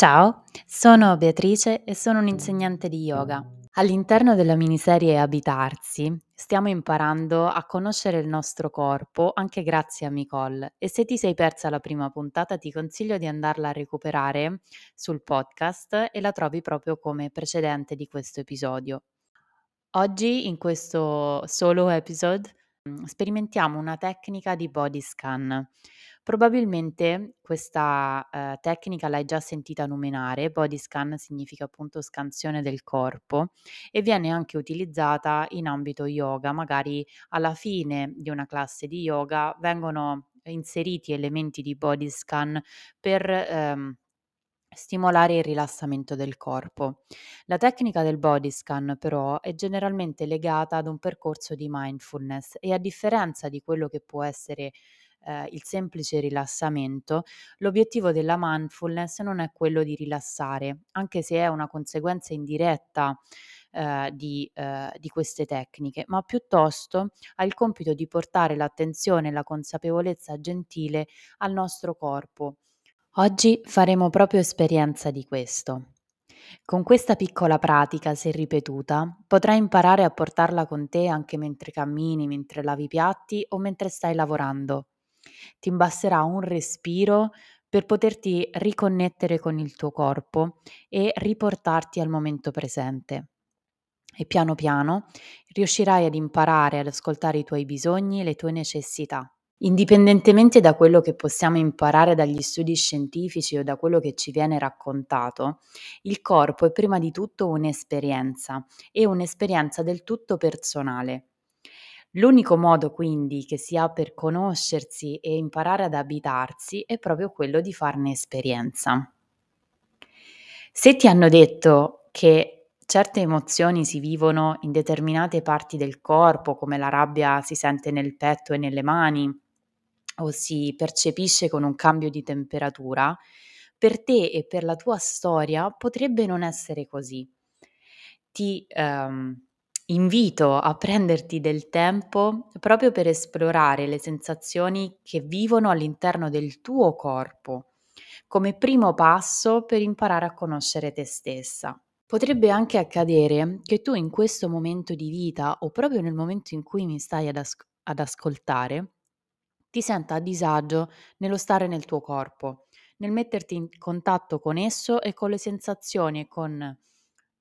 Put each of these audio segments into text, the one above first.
Ciao, sono Beatrice e sono un'insegnante di yoga. All'interno della miniserie Abitarsi stiamo imparando a conoscere il nostro corpo anche grazie a Micol e se ti sei persa la prima puntata ti consiglio di andarla a recuperare sul podcast e la trovi proprio come precedente di questo episodio. Oggi in questo solo episode mm, sperimentiamo una tecnica di body scan. Probabilmente questa, ehm, tecnica l'hai già sentita nominare, body scan significa appunto scansione del corpo e viene anche utilizzata in ambito yoga, magari alla fine di una classe di yoga vengono inseriti elementi di body scan per, ehm, stimolare il rilassamento del corpo. La tecnica del body scan però è generalmente legata ad un percorso di mindfulness e a differenza di quello che può essere eh, il semplice rilassamento, l'obiettivo della mindfulness non è quello di rilassare, anche se è una conseguenza indiretta eh, di, eh, di queste tecniche, ma piuttosto ha il compito di portare l'attenzione e la consapevolezza gentile al nostro corpo. Oggi faremo proprio esperienza di questo. Con questa piccola pratica, se ripetuta, potrai imparare a portarla con te anche mentre cammini, mentre lavi i piatti o mentre stai lavorando. Ti basterà un respiro per poterti riconnettere con il tuo corpo e riportarti al momento presente. E piano piano riuscirai ad imparare ad ascoltare i tuoi bisogni e le tue necessità. Indipendentemente da quello che possiamo imparare dagli studi scientifici o da quello che ci viene raccontato, il corpo è prima di tutto un'esperienza e un'esperienza del tutto personale. L'unico modo quindi che si ha per conoscersi e imparare ad abitarsi è proprio quello di farne esperienza. Se ti hanno detto che certe emozioni si vivono in determinate parti del corpo, come la rabbia si sente nel petto e nelle mani, o si percepisce con un cambio di temperatura, per te e per la tua storia potrebbe non essere così. Ti ehm, invito a prenderti del tempo proprio per esplorare le sensazioni che vivono all'interno del tuo corpo, come primo passo per imparare a conoscere te stessa. Potrebbe anche accadere che tu in questo momento di vita o proprio nel momento in cui mi stai ad, as- ad ascoltare, ti senta a disagio nello stare nel tuo corpo, nel metterti in contatto con esso e con le sensazioni e con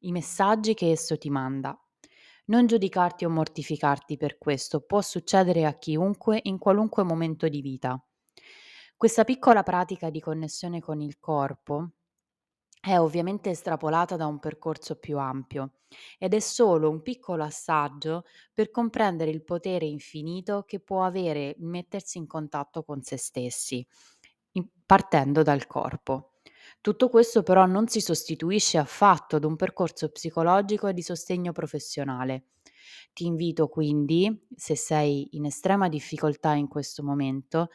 i messaggi che esso ti manda. Non giudicarti o mortificarti per questo, può succedere a chiunque in qualunque momento di vita. Questa piccola pratica di connessione con il corpo è ovviamente estrapolata da un percorso più ampio ed è solo un piccolo assaggio per comprendere il potere infinito che può avere mettersi in contatto con se stessi, partendo dal corpo. Tutto questo però non si sostituisce affatto ad un percorso psicologico e di sostegno professionale. Ti invito quindi, se sei in estrema difficoltà in questo momento,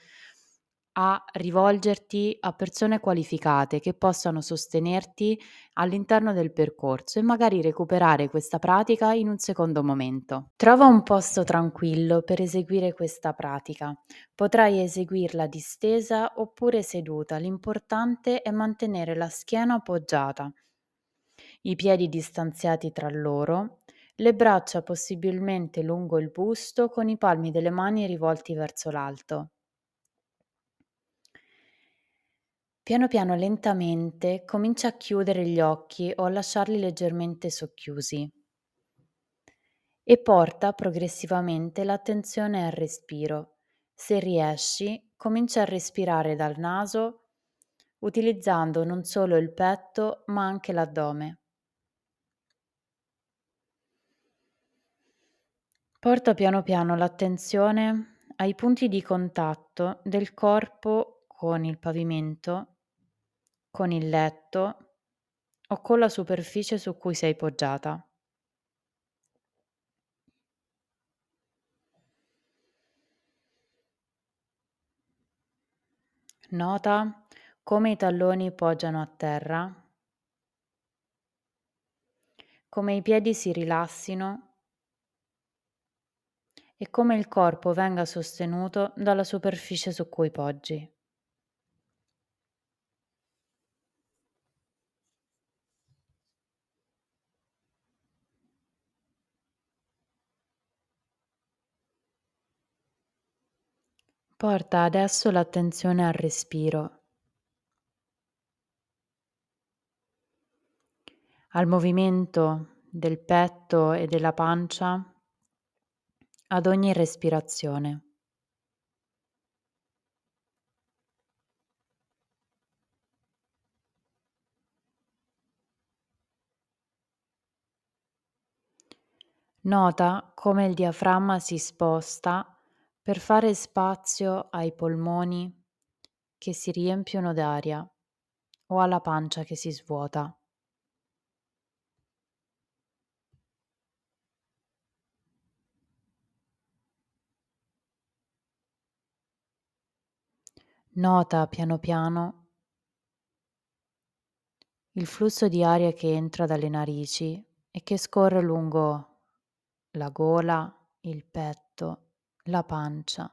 a rivolgerti a persone qualificate che possano sostenerti all'interno del percorso e magari recuperare questa pratica in un secondo momento. Trova un posto tranquillo per eseguire questa pratica. Potrai eseguirla distesa oppure seduta, l'importante è mantenere la schiena appoggiata, i piedi distanziati tra loro, le braccia possibilmente lungo il busto con i palmi delle mani rivolti verso l'alto. Piano piano, lentamente, comincia a chiudere gli occhi o a lasciarli leggermente socchiusi e porta progressivamente l'attenzione al respiro. Se riesci, comincia a respirare dal naso utilizzando non solo il petto ma anche l'addome. Porta piano piano l'attenzione ai punti di contatto del corpo con il pavimento con il letto o con la superficie su cui sei poggiata. Nota come i talloni poggiano a terra, come i piedi si rilassino e come il corpo venga sostenuto dalla superficie su cui poggi. Porta adesso l'attenzione al respiro, al movimento del petto e della pancia ad ogni respirazione. Nota come il diaframma si sposta per fare spazio ai polmoni che si riempiono d'aria o alla pancia che si svuota. Nota piano piano il flusso di aria che entra dalle narici e che scorre lungo la gola, il petto, la pancia.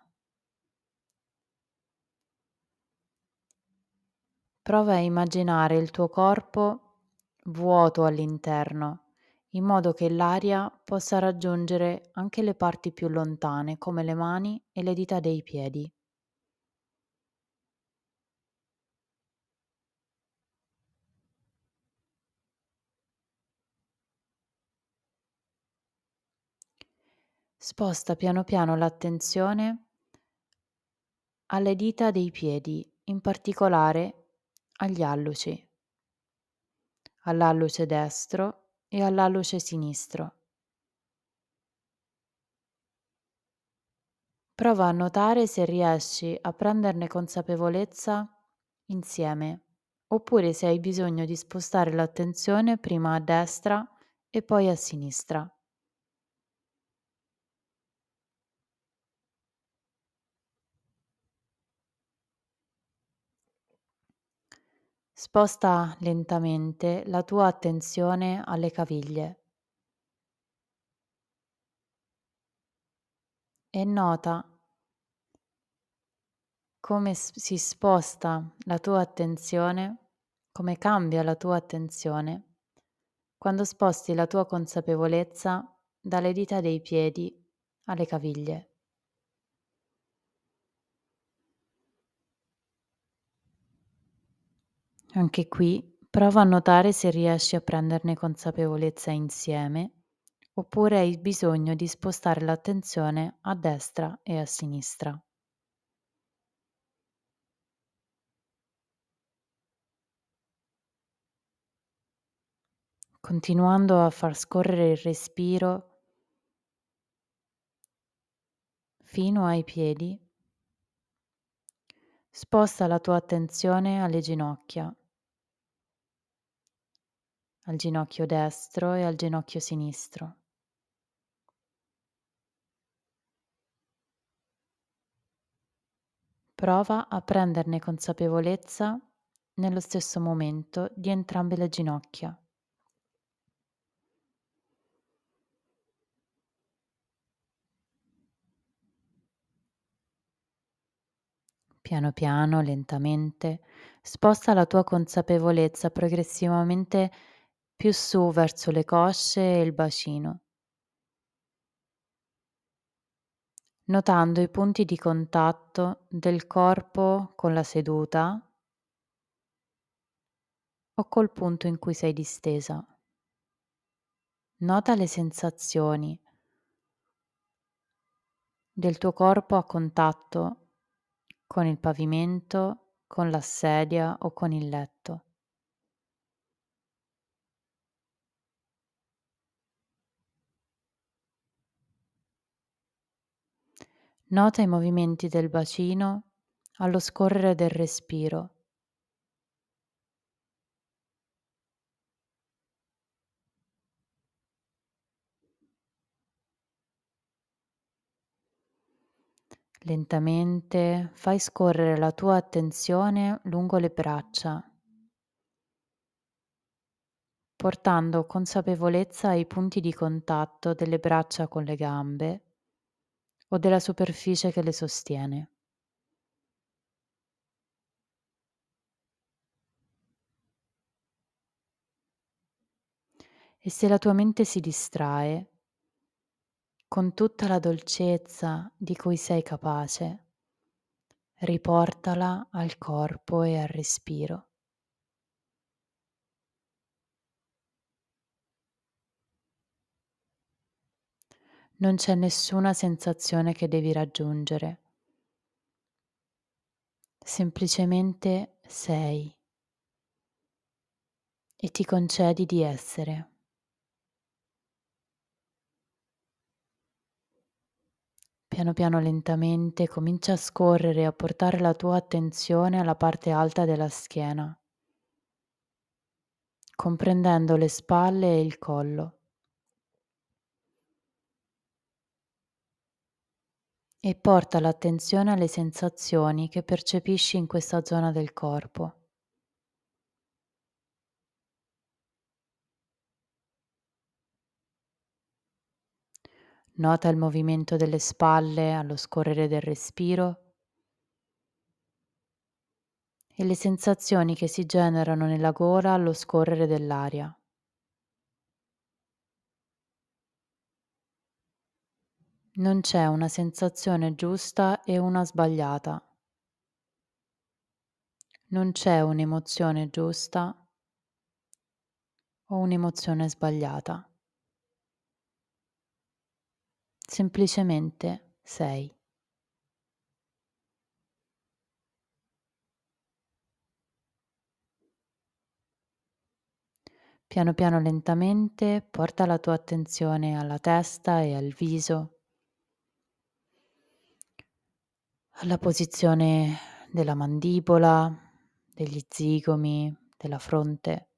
Prova a immaginare il tuo corpo vuoto all'interno, in modo che l'aria possa raggiungere anche le parti più lontane, come le mani e le dita dei piedi. Sposta piano piano l'attenzione alle dita dei piedi, in particolare agli alluci, all'alluce destro e all'alluce sinistro. Prova a notare se riesci a prenderne consapevolezza insieme, oppure se hai bisogno di spostare l'attenzione prima a destra e poi a sinistra. Sposta lentamente la tua attenzione alle caviglie e nota come si sposta la tua attenzione, come cambia la tua attenzione quando sposti la tua consapevolezza dalle dita dei piedi alle caviglie. Anche qui prova a notare se riesci a prenderne consapevolezza insieme oppure hai bisogno di spostare l'attenzione a destra e a sinistra. Continuando a far scorrere il respiro fino ai piedi, sposta la tua attenzione alle ginocchia al ginocchio destro e al ginocchio sinistro. Prova a prenderne consapevolezza nello stesso momento di entrambe le ginocchia. Piano piano, lentamente, sposta la tua consapevolezza progressivamente più su verso le cosce e il bacino, notando i punti di contatto del corpo con la seduta o col punto in cui sei distesa. Nota le sensazioni del tuo corpo a contatto con il pavimento, con la sedia o con il letto. Nota i movimenti del bacino allo scorrere del respiro. Lentamente fai scorrere la tua attenzione lungo le braccia, portando consapevolezza ai punti di contatto delle braccia con le gambe o della superficie che le sostiene. E se la tua mente si distrae, con tutta la dolcezza di cui sei capace, Riportala al corpo e al respiro. Non c'è nessuna sensazione che devi raggiungere. Semplicemente sei e ti concedi di essere. Piano piano lentamente comincia a scorrere e a portare la tua attenzione alla parte alta della schiena, comprendendo le spalle e il collo. E porta l'attenzione alle sensazioni che percepisci in questa zona del corpo. Nota il movimento delle spalle allo scorrere del respiro e le sensazioni che si generano nella gola allo scorrere dell'aria. Non c'è una sensazione giusta e una sbagliata. Non c'è un'emozione giusta o un'emozione sbagliata. Semplicemente sei. Piano piano lentamente porta la tua attenzione alla testa e al viso, alla posizione della mandibola, degli zigomi, della fronte.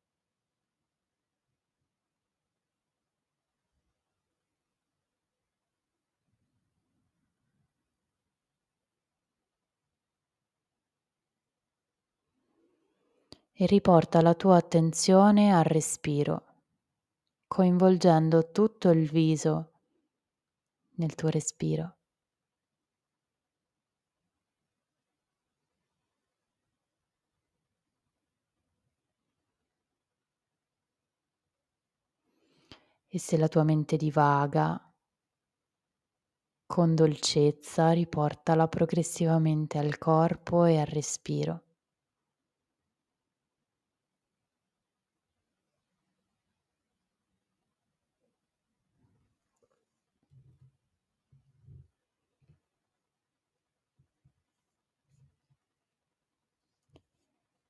e riporta la tua attenzione al respiro, coinvolgendo tutto il viso nel tuo respiro. E se la tua mente divaga, con dolcezza riportala progressivamente al corpo e al respiro.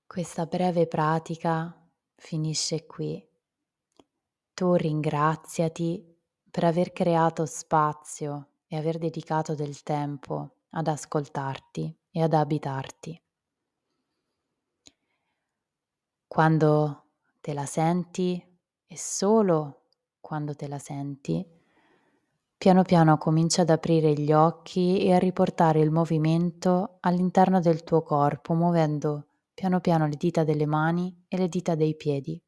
Questa breve pratica finisce qui. Tu ringraziati per aver creato spazio e aver dedicato del tempo ad ascoltarti e ad abitarti. Quando te la senti e solo quando te la senti, piano piano comincia ad aprire gli occhi e a riportare il movimento all'interno del tuo corpo, muovendo piano piano le dita delle mani e le dita dei piedi.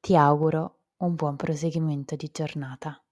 Ti auguro un buon proseguimento di giornata.